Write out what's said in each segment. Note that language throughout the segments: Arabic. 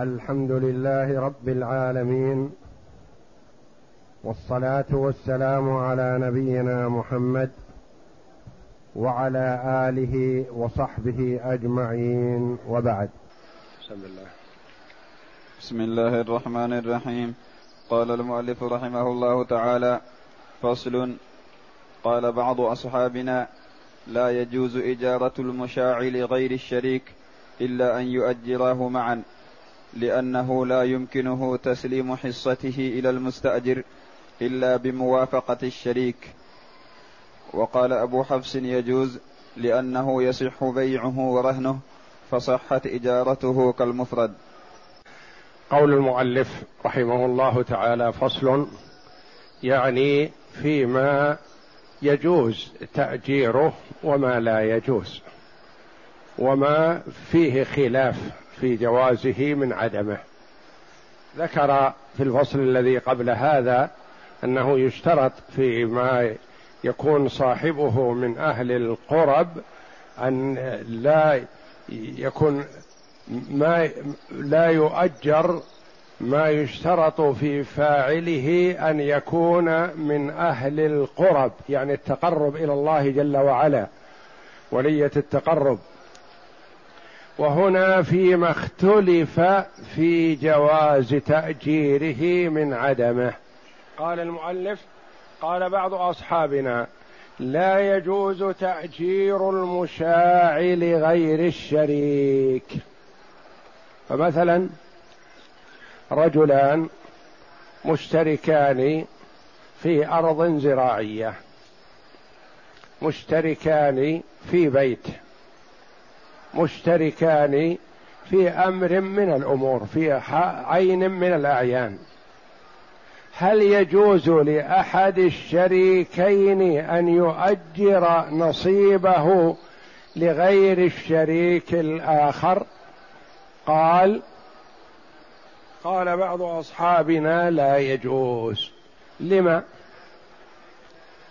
الحمد لله رب العالمين والصلاة والسلام على نبينا محمد وعلى آله وصحبه أجمعين وبعد. بسم الله بسم الله الرحمن الرحيم. قال المؤلف رحمه الله تعالى فصل. قال بعض أصحابنا لا يجوز إجارة المشاع لغير الشريك إلا أن يؤجراه معا. لأنه لا يمكنه تسليم حصته إلى المستأجر إلا بموافقة الشريك. وقال أبو حفص يجوز لأنه يصح بيعه ورهنه فصحت إجارته كالمفرد. قول المؤلف رحمه الله تعالى فصل يعني فيما يجوز تأجيره وما لا يجوز وما فيه خلاف. في جوازه من عدمه. ذكر في الفصل الذي قبل هذا أنه يشترط فيما يكون صاحبه من أهل القرب أن لا يكون ما لا يؤجر ما يشترط في فاعله أن يكون من أهل القرب يعني التقرب إلى الله جل وعلا ولية التقرب. وهنا فيما اختلف في جواز تأجيره من عدمه. قال المؤلف قال بعض أصحابنا لا يجوز تأجير المشاع لغير الشريك. فمثلا رجلان مشتركان في أرض زراعية مشتركان في بيت. مشتركان في أمر من الأمور في عين من الأعيان. هل يجوز لأحد الشريكين أن يؤجر نصيبه لغير الشريك الآخر؟ قال قال بعض أصحابنا لا يجوز. لما؟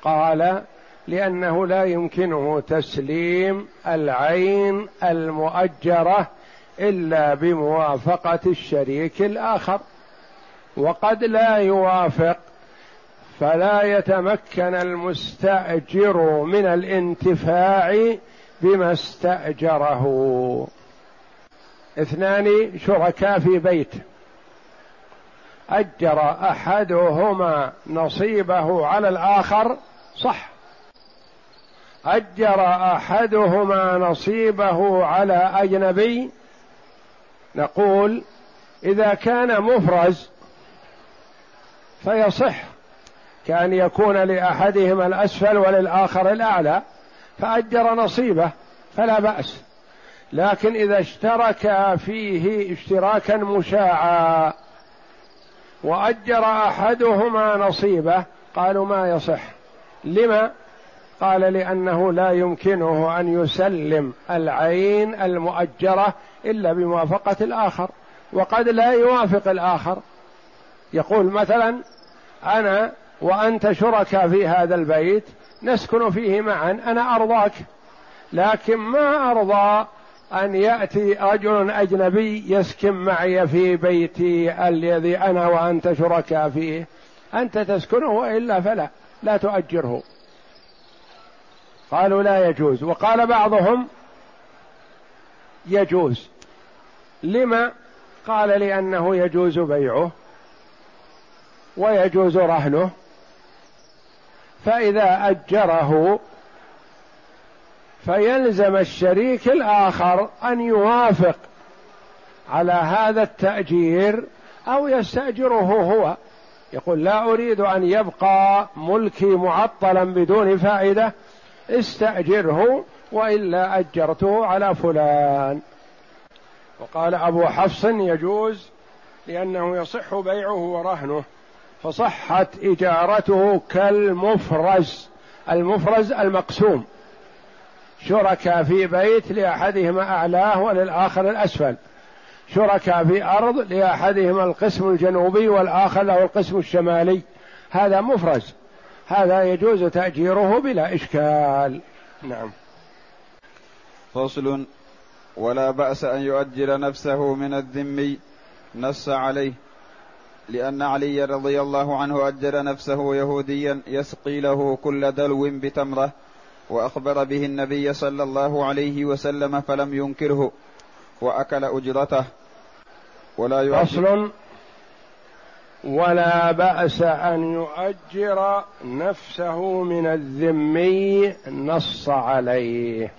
قال لأنه لا يمكنه تسليم العين المؤجرة إلا بموافقة الشريك الآخر. وقد لا يوافق فلا يتمكن المستأجر من الانتفاع بما استأجره. اثنان شركاء في بيت. أجر أحدهما نصيبه على الآخر صح. أجر أحدهما نصيبه على أجنبي. نقول إذا كان مفرز فيصح كأن يكون لأحدهما الأسفل وللآخر الأعلى فأجر نصيبه فلا بأس. لكن إذا اشترك فيه اشتراكا مشاعا وأجر أحدهما نصيبه قالوا ما يصح. لما؟ قال لأنه لا يمكنه أن يسلم العين المؤجرة إلا بموافقة الآخر وقد لا يوافق الآخر. يقول مثلا أنا وأنت شركاء في هذا البيت نسكن فيه معا أنا أرضاك. لكن ما أرضى أن يأتي رجل أجنبي يسكن معي في بيتي الذي أنا وأنت شركاء فيه؟ أنت تسكنه والا فلا لا تؤجره. قالوا لا يجوز. وقال بعضهم يجوز. لما قال لأنه يجوز بيعه ويجوز رهنه فإذا أجره فيلزم الشريك الآخر أن يوافق على هذا التأجير أو يستأجره هو. يقول لا أريد أن يبقى ملكي معطلا بدون فائدة. استأجره وإلا أجرته على فلان. وقال أبو حفص يجوز لأنه يصح بيعه ورهنه فصحت إجارته كالمفرز المفرز المقسوم. شركاء في بيت لأحدهما أعلاه وللآخر الأسفل. شركاء في أرض لأحدهما القسم الجنوبي والآخر له القسم الشمالي. هذا مفرز. هذا يجوز تأجيره بلا إشكال. نعم. فصل. ولا بأس أن يؤجر نفسه من الذمي نص عليه لأن علي رضي الله عنه أجر نفسه يهوديا يسقي له كل دلو بتمرة وأخبر به النبي صلى الله عليه وسلم فلم ينكره وأكل أجرته. ولا فصل. ولا بأس أن يؤجر نفسه من الذمي نص عليه.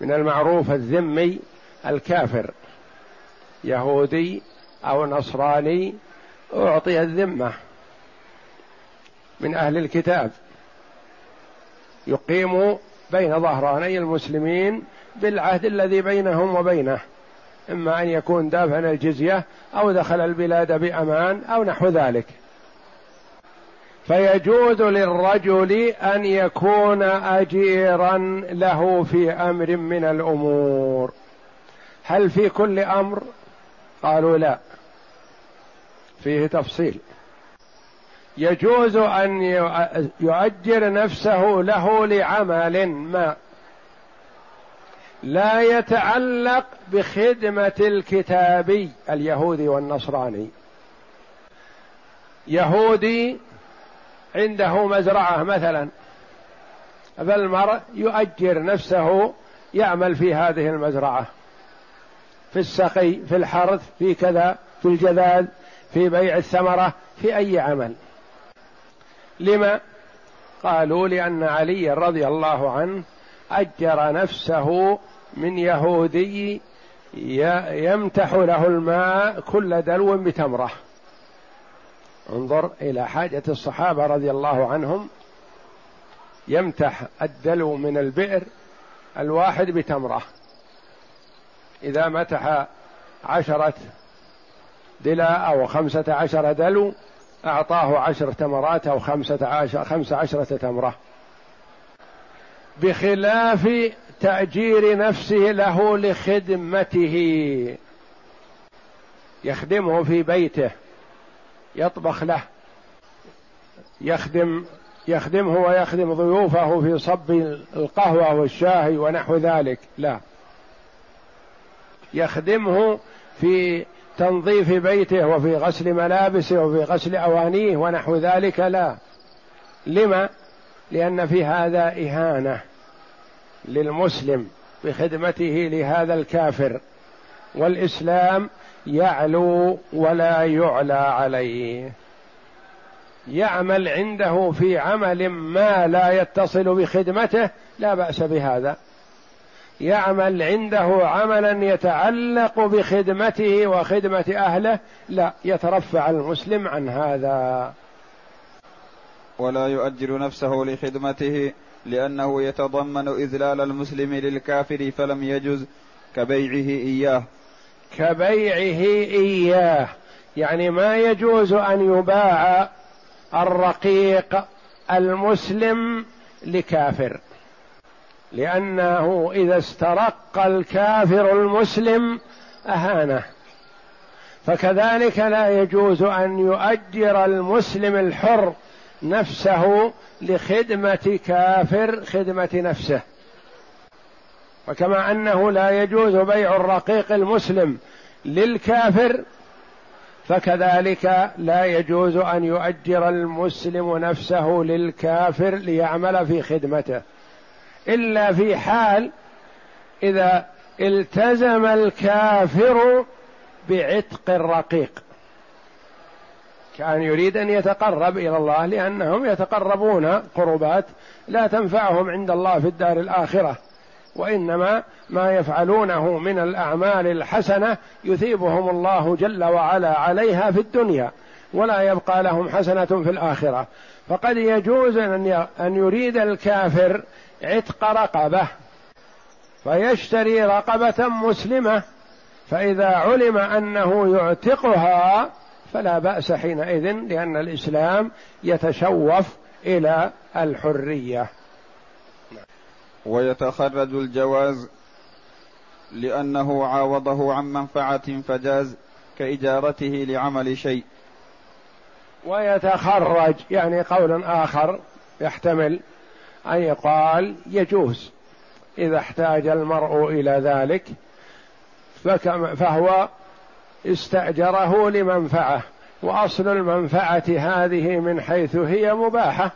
من المعروف الذمي الكافر. يهودي أو نصراني أعطي الذمة من أهل الكتاب. يقيم بين ظهراني المسلمين بالعهد الذي بينهم وبينه. إما أن يكون دافن الجزية أو دخل البلاد بأمان أو نحو ذلك. فيجوز للرجل أن يكون أجيرا له في أمر من الأمور. هل في كل أمر؟ قالوا لا. فيه تفصيل. يجوز أن يؤجر نفسه له لعمل ما لا يتعلق بخدمة الكتابي اليهودي والنصراني. يهودي عنده مزرعة مثلا. فالمرء يؤجر نفسه يعمل في هذه المزرعة. في السقي في الحرث في كذا في الجذاذ في بيع الثمرة في أي عمل. لما؟ قالوا لأن علي رضي الله عنه أجر نفسه من يهودي يمتح له الماء كل دلو بتمرة. انظر إلى حاجة الصحابة رضي الله عنهم. يمتح الدلو من البئر الواحد بتمرة. إذا متح عشرة دلا أو خمسة عشر دلو أعطاه عشر تمرات أو خمسة عشر خمس عشرة تمرة. بخلاف تأجير نفسه له لخدمته. يخدمه في بيته. يطبخ له. يخدم يخدمه ويخدم ضيوفه في صب القهوة والشاي ونحو ذلك. لا. يخدمه في تنظيف بيته وفي غسل ملابسه وفي غسل أوانيه ونحو ذلك. لا. لما؟ لأن في هذا إهانة. للمسلم بخدمته لهذا الكافر والإسلام يعلو ولا يعلى عليه. يعمل عنده في عمل ما لا يتصل بخدمته لا بأس بهذا. يعمل عنده عملا يتعلق بخدمته وخدمة أهله لا يترفع المسلم عن هذا. ولا يؤجر نفسه لخدمته لأنه يتضمن إذلال المسلم للكافر فلم يجز كبيعه إياه. كبيعه إياه. يعني ما يجوز أن يباع الرقيق المسلم لكافر. لأنه إذا استرق الكافر المسلم أهانه. فكذلك لا يجوز أن يؤجر المسلم الحر نفسه لخدمة كافر خدمة نفسه. وكما أنه لا يجوز بيع الرقيق المسلم للكافر فكذلك لا يجوز أن يؤجر المسلم نفسه للكافر ليعمل في خدمته. إلا في حال إذا التزم الكافر بعتق الرقيق. كان يريد أن يتقرب إلى الله لأنهم يتقربون قربات لا تنفعهم عند الله في الدار الآخرة. وإنما ما يفعلونه من الأعمال الحسنة يثيبهم الله جل وعلا عليها في الدنيا ولا يبقى لهم حسنة في الآخرة. فقد يجوز أن يريد الكافر عتق رقبة فيشتري رقبة مسلمة. فإذا علم أنه يعتقها فلا بأس حينئذ لأن الإسلام يتشوف إلى الحرية. ويتخرج الجواز لأنه عاوضه عن منفعة فجاز كإجارته لعمل شيء. ويتخرج يعني قول آخر يحتمل أن يقال يجوز. إذا احتاج المرء إلى ذلك فهو استأجره لمنفعة وأصل المنفعة هذه من حيث هي مباحة.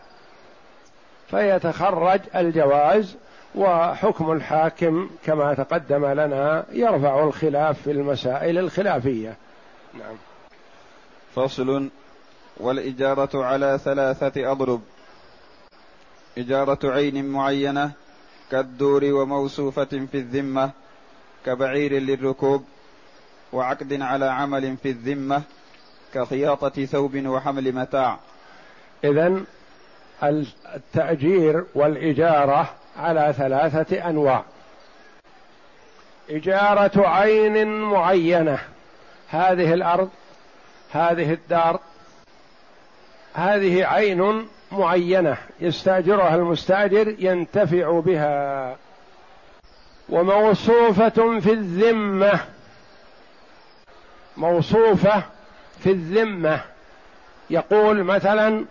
فيتخرج الجواز وحكم الحاكم كما تقدم لنا يرفع الخلاف في المسائل الخلافية. نعم. فصل والإجارة على ثلاثة أضرب. إجارة عين معينة كالدور وموصوفة في الذمة كبعير للركوب. وعقد على عمل في الذمة كخياطة ثوب وحمل متاع. إذا التأجير والإجارة على ثلاثة أنواع. إجارة عين معينة. هذه الأرض هذه الدار هذه عين معينة يستاجرها المستاجر ينتفع بها. وموصوفة في الذمة. موصوفة في الذمة. يقول مثلا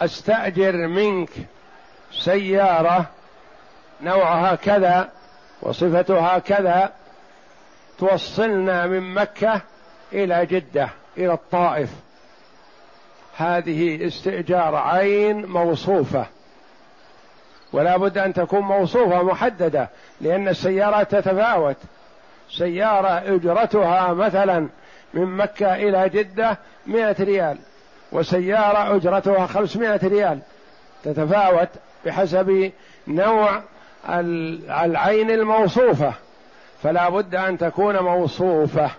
أستأجر منك سيارة نوعها كذا وصفتها كذا توصلنا من مكة إلى جدة إلى الطائف. هذه استئجار عين موصوفة. ولا بد أن تكون موصوفة محددة لأن السيارات تتفاوت. سيارة أجرتها مثلا من مكة إلى جدة مئة ريال وسيارة أجرتها خمسمائة ريال. تتفاوت بحسب نوع العين الموصوفة. فلا بد أن تكون موصوفة.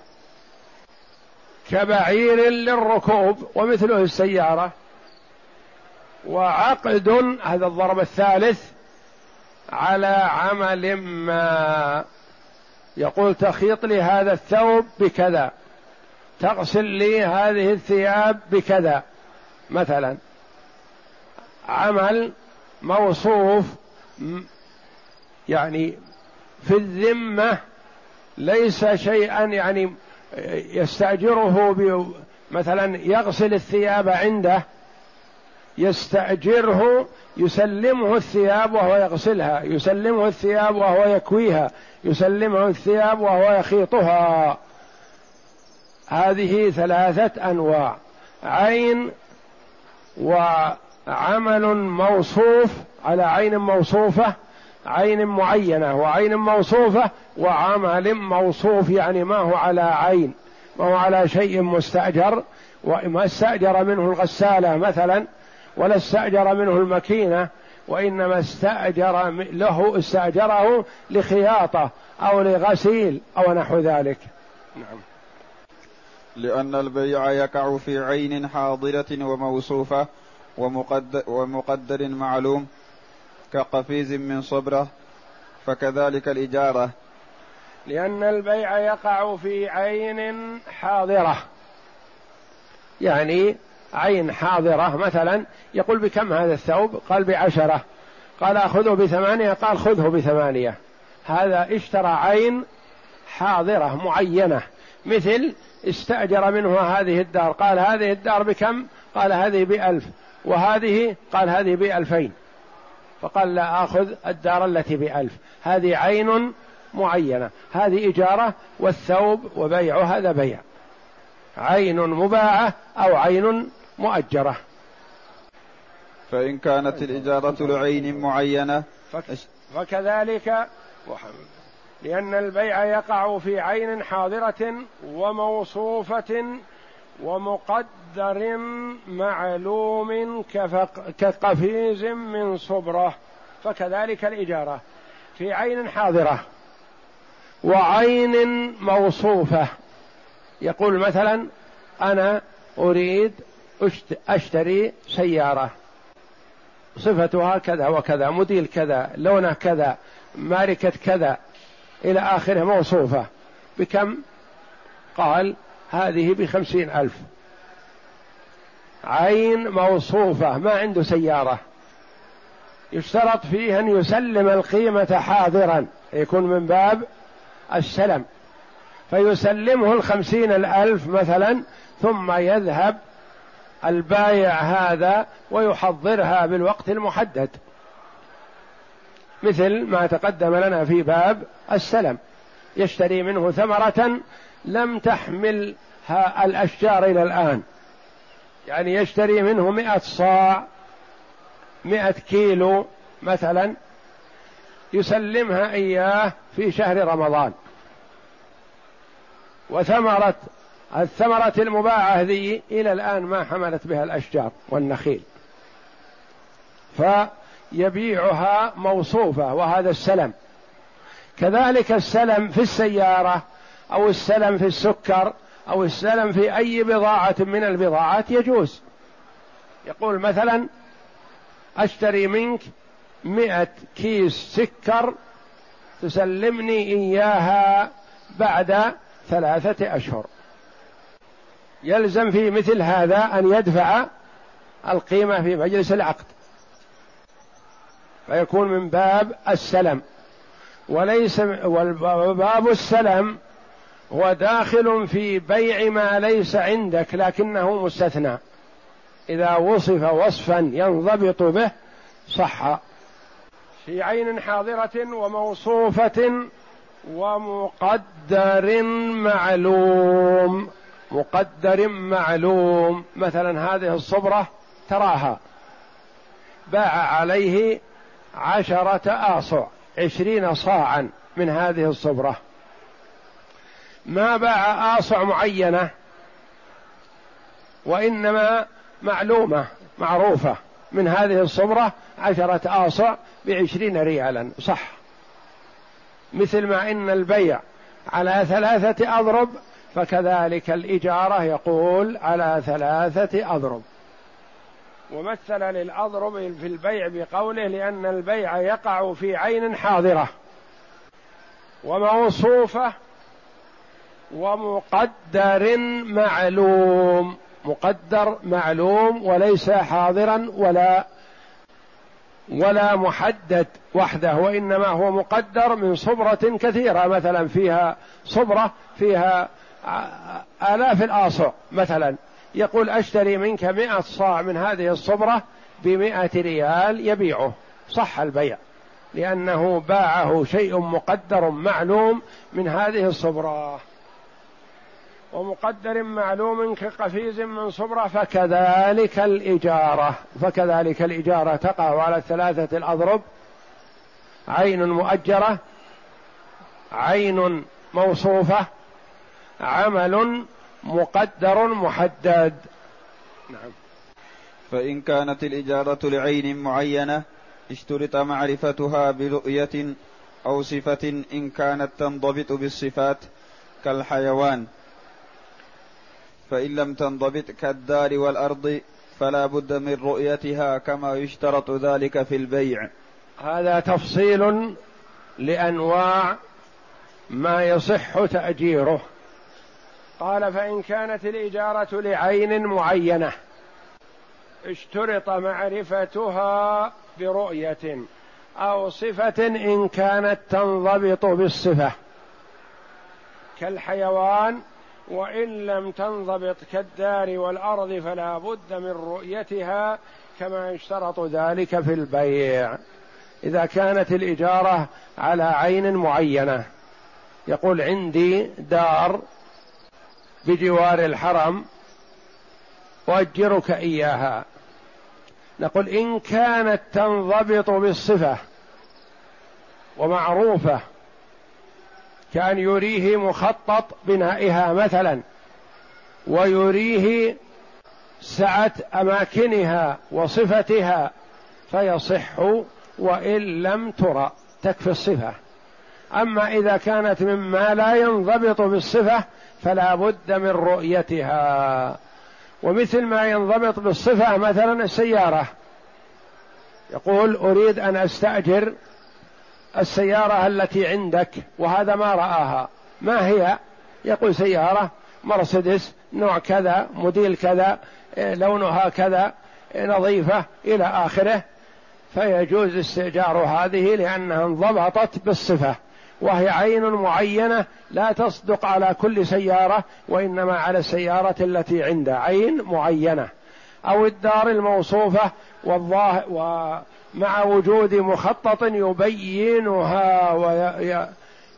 كبعير للركوب ومثله السيارة. وعقد هذا الضرب الثالث على عمل ما يقول تخيط لي هذا الثوب بكذا. تغسل لي هذه الثياب بكذا. مثلا عمل موصوف يعني في الذمة ليس شيئا يعني يستأجره مثلا يغسل الثياب عنده يستأجره يسلمه الثياب وهو يغسلها يسلمه الثياب وهو يكويها يسلمه الثياب وهو يخيطها. هذه ثلاثة أنواع. عين وعمل موصوف على عين موصوفة عين معينة وعين موصوفة وعمل موصوف يعني ما هو على عين ما هو على شيء مستأجر. وما استأجر منه الغسالة مثلا ولا استأجر منه الماكينة وإنما استأجر له استأجره لخياطة أو لغسيل أو نحو ذلك. نعم. لأن البيع يقع في عين حاضرة وموصوفة ومقدر, ومقدر معلوم كقفيز من صبرة فكذلك الإجارة. لأن البيع يقع في عين حاضرة. يعني عين حاضرة مثلا يقول بكم هذا الثوب؟ قال بعشرة. قال أخذه بثمانية؟ قال خذه بثمانية. هذا اشترى عين حاضرة معينة. مثل استأجر منه هذه الدار. قال هذه الدار بكم؟ قال هذه بألف. وهذه؟ قال هذه بألفين. فقال لا آخذ الدار التي بألف. هذه عين معينة. هذه إجارة والثوب وبيع هذا بيع. عين مباعة أو عين مؤجرة. فإن كانت الإجارة لعين معينة فكذلك لأن البيع يقع في عين حاضرة وموصوفة ومقدر معلوم كقفيز من صبرة. فكذلك الإجارة في عين حاضرة وعين موصوفة. يقول مثلا أنا أريد أشتري سيارة. صفتها كذا وكذا موديل كذا لونه كذا ماركة كذا إلى آخره موصوفة. بكم؟ قال هذه بخمسين ألف. عين موصوفة ما عنده سيارة. يشترط فيه أن يسلم القيمة حاضرا يكون من باب السلم. فيسلمه الخمسين الألف مثلا ثم يذهب البايع هذا ويحضرها بالوقت المحدد. مثل ما تقدم لنا في باب السلم. يشتري منه ثمرة لم تحمل الأشجار إلى الآن. يعني يشتري منه مئة صاع مئة كيلو مثلا يسلمها إياه في شهر رمضان. وثمرة الثمرة المباعة ذي إلى الآن ما حملت بها الأشجار والنخيل. فيبيعها موصوفة وهذا السلم. كذلك السلم في السيارة أو السلم في السكر أو السلم في أي بضاعة من البضاعات يجوز. يقول مثلا أشتري منك مئة كيس سكر تسلمني إياها بعد ثلاثة أشهر. يلزم في مثل هذا أن يدفع القيمة في مجلس العقد. فيكون من باب السلم. وليس وباب السلم هو داخل في بيع ما ليس عندك لكنه مستثنى. إذا وصف وصفا ينضبط به صح. في عين حاضرة وموصوفة ومقدر معلوم. مقدر معلوم. مثلا هذه الصبرة تراها. باع عليه عشرة آصع عشرين صاعا من هذه الصبرة. ما باع آصع معينة وإنما معلومة معروفة. من هذه الصبرة عشرة آصع بعشرين ريالا. صح. مثل ما إن البيع على ثلاثة أضرب فكذلك الإجارة يقول على ثلاثة أضرب. ومثل للأضرب في البيع بقوله لأن البيع يقع في عين حاضرة وموصوفة ومقدر معلوم مقدر معلوم وليس حاضرا ولا ولا محدد وحده وإنما هو مقدر من صبرة كثيرة مثلا فيها صبرة فيها آلاف الآصع مثلا. يقول أشتري منك مئة صاع من هذه الصبرة بمئة ريال يبيعه. صح البيع. لأنه باعه شيء مقدر معلوم من هذه الصبرة. ومقدر معلوم كقفيز من صبرة فكذلك الإجارة. فكذلك الإجارة تقع على الثلاثة الأضرب. عين مؤجرة. عين موصوفة. عمل مقدر محدد. نعم. فإن كانت الإجارة لعين معينة اشترط معرفتها برؤية أو صفة إن كانت تنضبط بالصفات كالحيوان. فإن لم تنضبط كالدار والأرض فلا بد من رؤيتها كما يشترط ذلك في البيع. هذا تفصيل لأنواع ما يصح تأجيره. قال فإن كانت الإجارة لعين معينة اشترط معرفتها برؤية أو صفة إن كانت تنضبط بالصفة. كالحيوان وإن لم تنضبط كالدار والأرض فلا بد من رؤيتها كما يشترط ذلك في البيع. إذا كانت الإجارة على عين معينة يقول عندي دار بجوار الحرم أؤجرك إياها. نقول إن كانت تنضبط بالصفة ومعروفة كأن يريه مخطط بنائها مثلا ويريه سعة أماكنها وصفتها فيصح وإن لم ترى تكفي الصفة. أما إذا كانت مما لا ينضبط بالصفة فلا بد من رؤيتها. ومثل ما ينضبط بالصفة مثلا السيارة. يقول أريد أن أستأجر السيارة التي عندك وهذا ما رآها. ما هي؟ يقول سيارة مرسيدس نوع كذا موديل كذا لونها كذا نظيفة إلى آخره. فيجوز استئجار هذه لأنها انضبطت بالصفة. وهي عين معينة لا تصدق على كل سيارة وإنما على السيارة التي عنده عين معينة. أو الدار الموصوفة والظاهر ومع وجود مخطط يبينها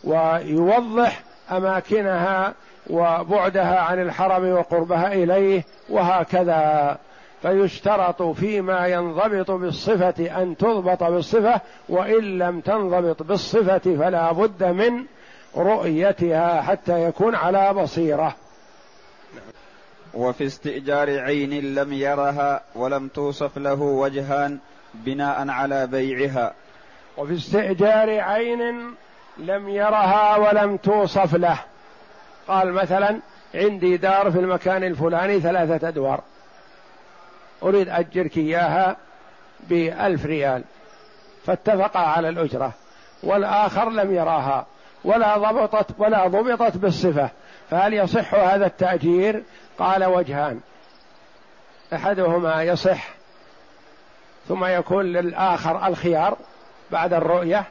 ويوضح أماكنها وبعدها عن الحرم وقربها إليه وهكذا. فيشترط فيما ينضبط بالصفة أن تضبط بالصفة وإن لم تنضبط بالصفة فلا بد من رؤيتها حتى يكون على بصيرة. وفي استئجار عين لم يرها ولم توصف له وجهان بناء على بيعها. وفي استئجار عين لم يرها ولم توصف له. قال مثلا عندي دار في المكان الفلاني ثلاثة أدوار. أريد أجرك إياها بألف ريال. فاتفقا على الأجرة. والآخر لم يراها. ولا ضبطت ولا ضبطت بالصفة. فهل يصح هذا التأجير؟ قال وجهان. أحدهما يصح. ثم يكون للآخر الخيار بعد الرؤية.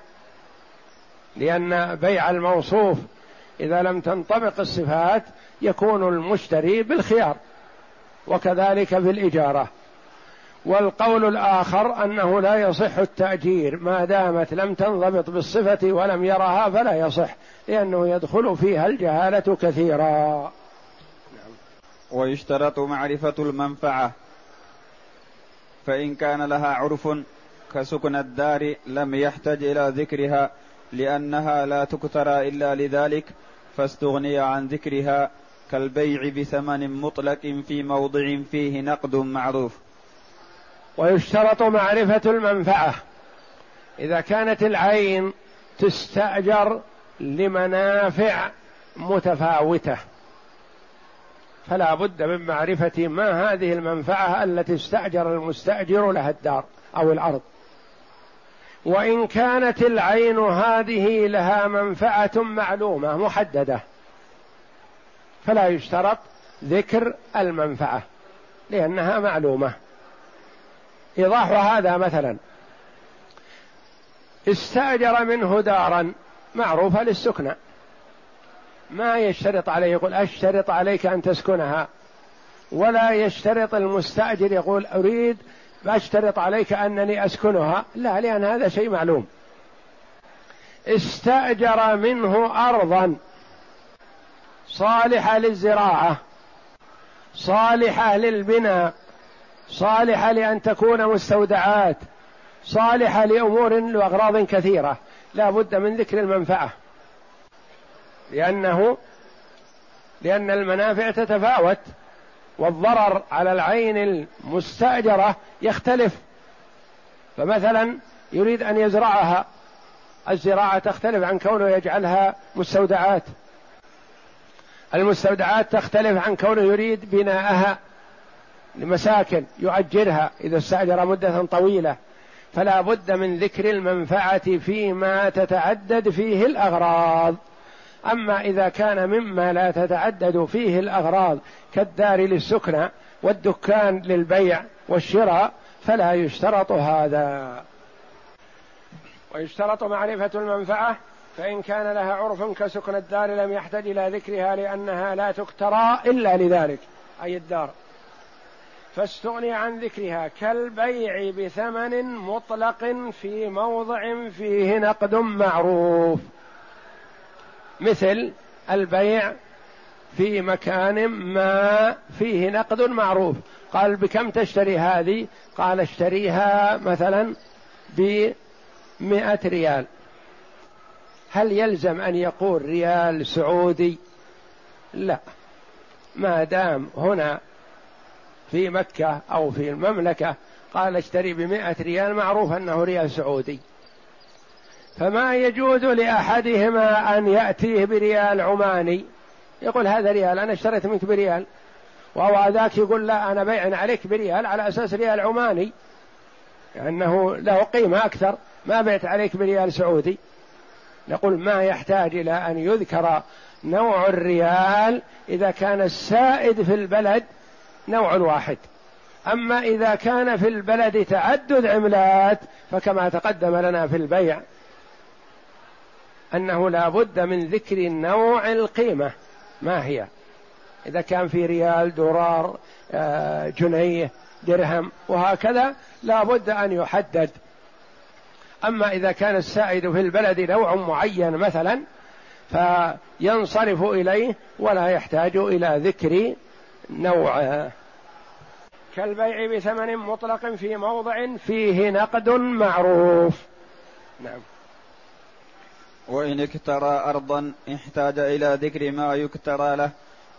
لأن بيع الموصوف إذا لم تنطبق الصفات يكون المشتري بالخيار. وكذلك في الإجارة. والقول الآخر أنه لا يصح التأجير ما دامت لم تنضبط بالصفة ولم يرها فلا يصح لأنه يدخل فيها الجهالة كثيرا. ويشترط معرفة المنفعة فإن كان لها عرف كسكن الدار لم يحتج إلى ذكرها لأنها لا تكترى إلا لذلك فاستغني عن ذكرها كالبيع بثمن مطلق في موضع فيه نقد معروف. ويشترط معرفة المنفعة. إذا كانت العين تستأجر لمنافع متفاوتة. فلا بد من معرفة ما هذه المنفعة التي استأجر المستأجر لها الدار أو الأرض. وإن كانت العين هذه لها منفعة معلومة محددة. فلا يشترط ذكر المنفعة لأنها معلومة. إيضاح هذا مثلا. استأجر منه دارا معروفة للسكنى. ما يشترط عليه يقول أشترط عليك أن تسكنها. ولا يشترط المستأجر يقول أريد أشترط عليك أنني أسكنها. لا لأن هذا شيء معلوم. استأجر منه أرضا. صالحة للزراعة صالحة للبناء صالحة لأن تكون مستودعات صالحة لأمور وأغراض كثيرة لا بد من ذكر المنفعة. لأنه لأن المنافع تتفاوت والضرر على العين المستأجرة يختلف. فمثلا يريد أن يزرعها الزراعة تختلف عن كونه يجعلها مستودعات. المستودعات تختلف عن كونه يريد بناءها لمساكن يؤجرها إذا استأجر مدة طويلة. فلا بد من ذكر المنفعة فيما تتعدد فيه الأغراض. أما إذا كان مما لا تتعدد فيه الأغراض كالدار للسكنى والدكان للبيع والشراء فلا يشترط هذا. ويشترط معرفة المنفعة فإن كان لها عرف كسكن الدار لم يحتج إلى ذكرها لأنها لا تكترى إلا لذلك أي الدار. فاستغني عن ذكرها كالبيع بثمن مطلق في موضع فيه نقد معروف. مثل البيع في مكان ما فيه نقد معروف. قال بكم تشتري هذه؟ قال اشتريها مثلا بمئة ريال. هل يلزم أن يقول ريال سعودي؟ لا. ما دام هنا في مكة أو في المملكة قال اشتري بمئة ريال معروف أنه ريال سعودي. فما يجوز لأحدهما أن يأتيه بريال عماني؟ يقول هذا ريال أنا اشتريت منك بريال. وهو ذاك يقول لا أنا بيع عليك بريال على أساس ريال عماني. لأنه له قيمة أكثر ما بعت عليك بريال سعودي. نقول ما يحتاج إلى أن يذكر نوع الريال إذا كان السائد في البلد نوع واحد. أما إذا كان في البلد تعدد عملات فكما تقدم لنا في البيع أنه لا بد من ذكر نوع القيمة. ما هي؟ إذا كان في ريال دولار آه، جنيه درهم وهكذا لا بد أن يحدد. أما إذا كان السائد في البلد نوع معين مثلا فينصرف إليه ولا يحتاج إلى ذكر نوعه كالبيع بثمن مطلق في موضع فيه نقد معروف. نعم. وإن اكترى أرضا احتاج إلى ذكر ما يكترى له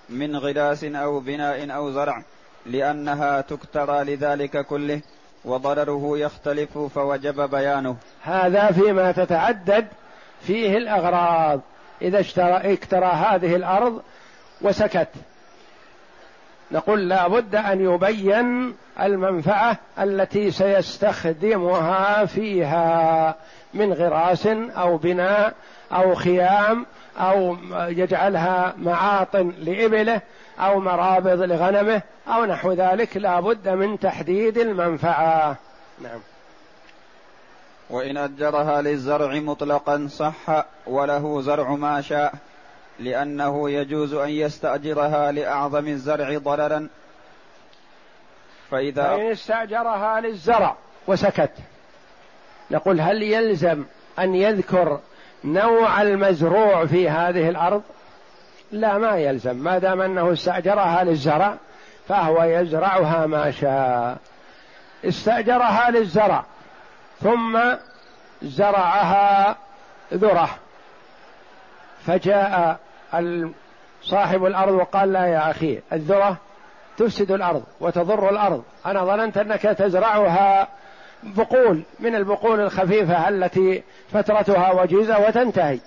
من غلاس أو بناء أو زرع لأنها تكترى لذلك كله. وضرره يختلف فوجب بيانه. هذا فيما تتعدد فيه الأغراض. إذا اشترى اكترى هذه الأرض وسكت. نقول لا بد أن يبين المنفعة التي سيستخدمها فيها من غراس أو بناء أو خيام أو يجعلها معاطن لإبله أو مرابض لغنمه أو نحو ذلك لا بد من تحديد المنفعة. نعم. وإن أجرها للزرع مطلقا صح وله زرع ما شاء لأنه يجوز أن يستأجرها لأعظم الزرع ضررا. فإذا فإن استأجرها للزرع وسكت نقول هل يلزم أن يذكر نوع المزروع في هذه الأرض؟ لا ما يلزم. ما دام أنه استأجرها للزرع فهو يزرعها ما شاء. استأجرها للزرع ثم زرعها ذرة. فجاء صاحب الأرض وقال لا يا أخي الذرة تفسد الأرض وتضر الأرض. أنا ظننت أنك تزرعها بقول من البقول الخفيفة التي فترتها وجيزة وتنتهي.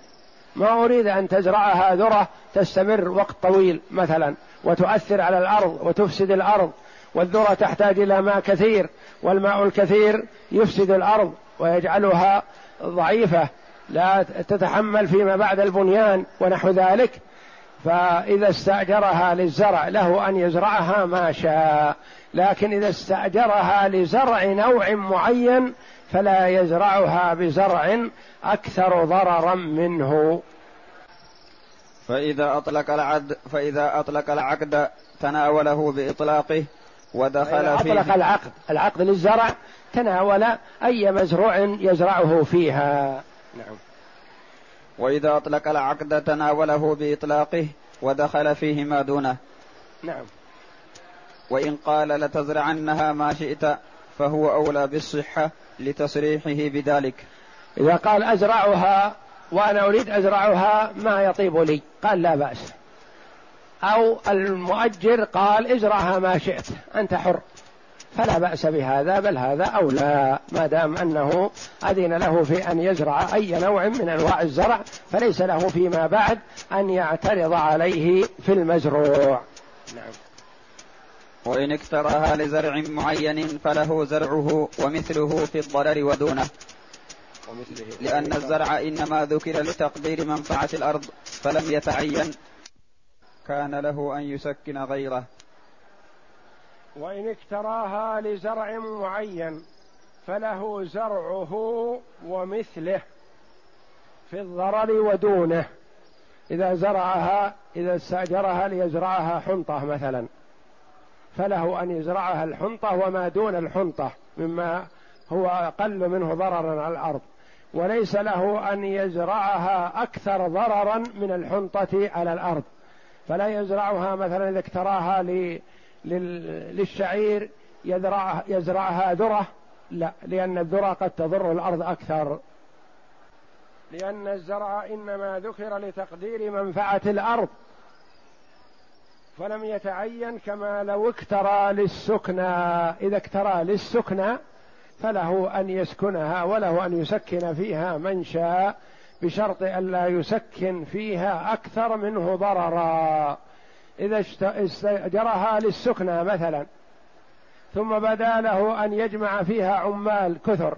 ما أريد أن تزرعها ذرة تستمر وقت طويل مثلا وتؤثر على الأرض وتفسد الأرض. والذرة تحتاج إلى ماء كثير والماء الكثير يفسد الأرض ويجعلها ضعيفة لا تتحمل فيما بعد البنيان ونحو ذلك. فإذا استأجرها للزرع له أن يزرعها ما شاء لكن إذا استأجرها لزرع نوع معين فلا يزرعها بزرع أكثر ضررا منه. فإذا أطلق العقد فإذا أطلق العقد تناوله بإطلاقه ودخل فيه أطلق العقد العقد للزرع تناول أي مزروع يزرعه فيها. نعم. وإذا أطلق العقد تناوله بإطلاقه ودخل فيه ما دونه. نعم. وإن قال لتزرعنها ما شئت فهو أولى بالصحة لتصريحه بذلك. إذا قال أزرعها وأنا أريد أزرعها ما يطيب لي؟ قال لا بأس. أو المؤجر قال ازرعها ما شئت أنت حر. فلا بأس بهذا بل هذا أولى ما دام أنه أذن له في أن يزرع أي نوع من أنواع الزرع فليس له فيما بعد أن يعترض عليه في المزروع. نعم. وإن اكتراها لزرع معين فله زرعه ومثله في الضرر ودونه. لأن الزرع إنما ذكر لتقدير منفعة الأرض فلم يتعين. كان له أن يسكن غيره. وإن اكتراها لزرع معين فله زرعه ومثله في الضرر ودونه. إذا زرعها إذا استأجرها ليزرعها حنطة مثلا. فله أن يزرعها الحنطة وما دون الحنطة مما هو أقل منه ضررا على الأرض. وليس له أن يزرعها أكثر ضررا من الحنطة على الأرض. فلا يزرعها مثلا إذا اكتراها للشعير يزرعها, يزرعها ذرة. لا لأن الذرة قد تضر الأرض أكثر. لأن الزرع إنما ذكر لتقدير منفعة الأرض. فلم يتعين كما لو اكترى للسكنى. إذا اكترى للسكنى فله أن يسكنها وله أن يسكن فيها من شاء بشرط ألا يسكن فيها أكثر منه ضررا. إذا استأجرها للسكنى مثلا. ثم بدا له أن يجمع فيها عمال كثر.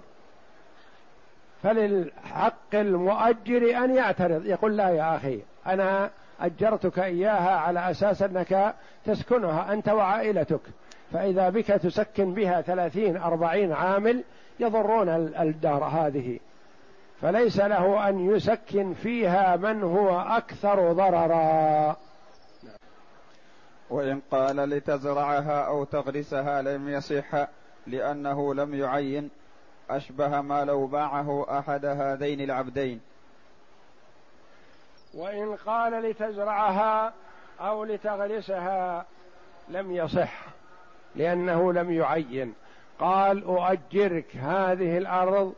فللحق المؤجر أن يعترض. يقول لا يا أخي أنا أجرتك إياها على أساس أنك تسكنها. أنت وعائلتك. فإذا بك تسكن بها ثلاثين أربعين عامل يضرون الدار هذه. فليس له أن يسكن فيها من هو أكثر ضررا. وإن قال لتزرعها أو تغرسها لم يصح لأنه لم يعين أشبه ما لو باعه أحد هذين العبدين. وإن قال لتزرعها أو لتغرسها لم يصح لأنه لم يعين. قال أؤجرك هذه الأرض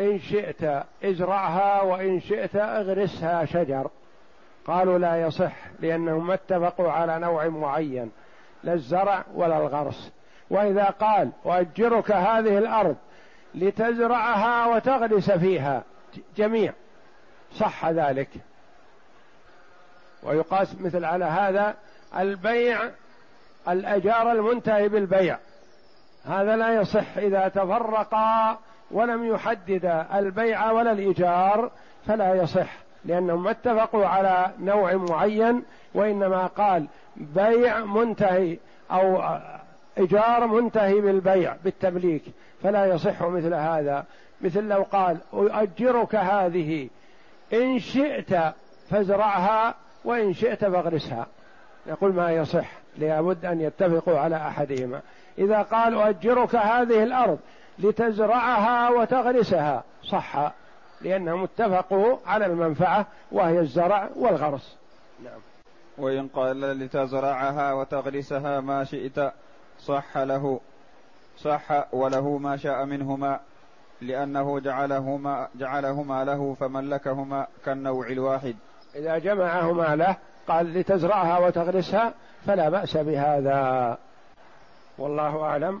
إن شئت ازرعها وإن شئت اغرسها شجر. قالوا لا يصح لأنهم ما اتفقوا على نوع معين لا الزرع ولا الغرس. وإذا قال أؤجرك هذه الأرض لتزرعها وتغرس فيها جميع. صح ذلك. ويقاس مثل على هذا البيع الأجار المنتهي بالبيع. هذا لا يصح إذا تفرقا ولم يحدد البيع ولا الإيجار فلا يصح. لأنهم ما اتفقوا على نوع معين وإنما قال بيع منتهي أو إيجار منتهي بالبيع بالتمليك فلا يصح مثل هذا. مثل لو قال أؤجرك هذه إن شئت فازرعها وإن شئت فاغرسها. يقول ما يصح لابد أن يتفقوا على أحدهما. إذا قال أؤجرك هذه الأرض لتزرعها وتغرسها صح. لأنهم اتفقوا على المنفعة وهي الزرع والغرس. نعم. وإن قال لتزرعها وتغرسها ما شئت صح له صح وله ما شاء منهما لأنه جعلهما جعلهما له فملكهما كالنوع الواحد. إذا جمعهما له قال لتزرعها وتغرسها فلا بأس بهذا. والله أعلم.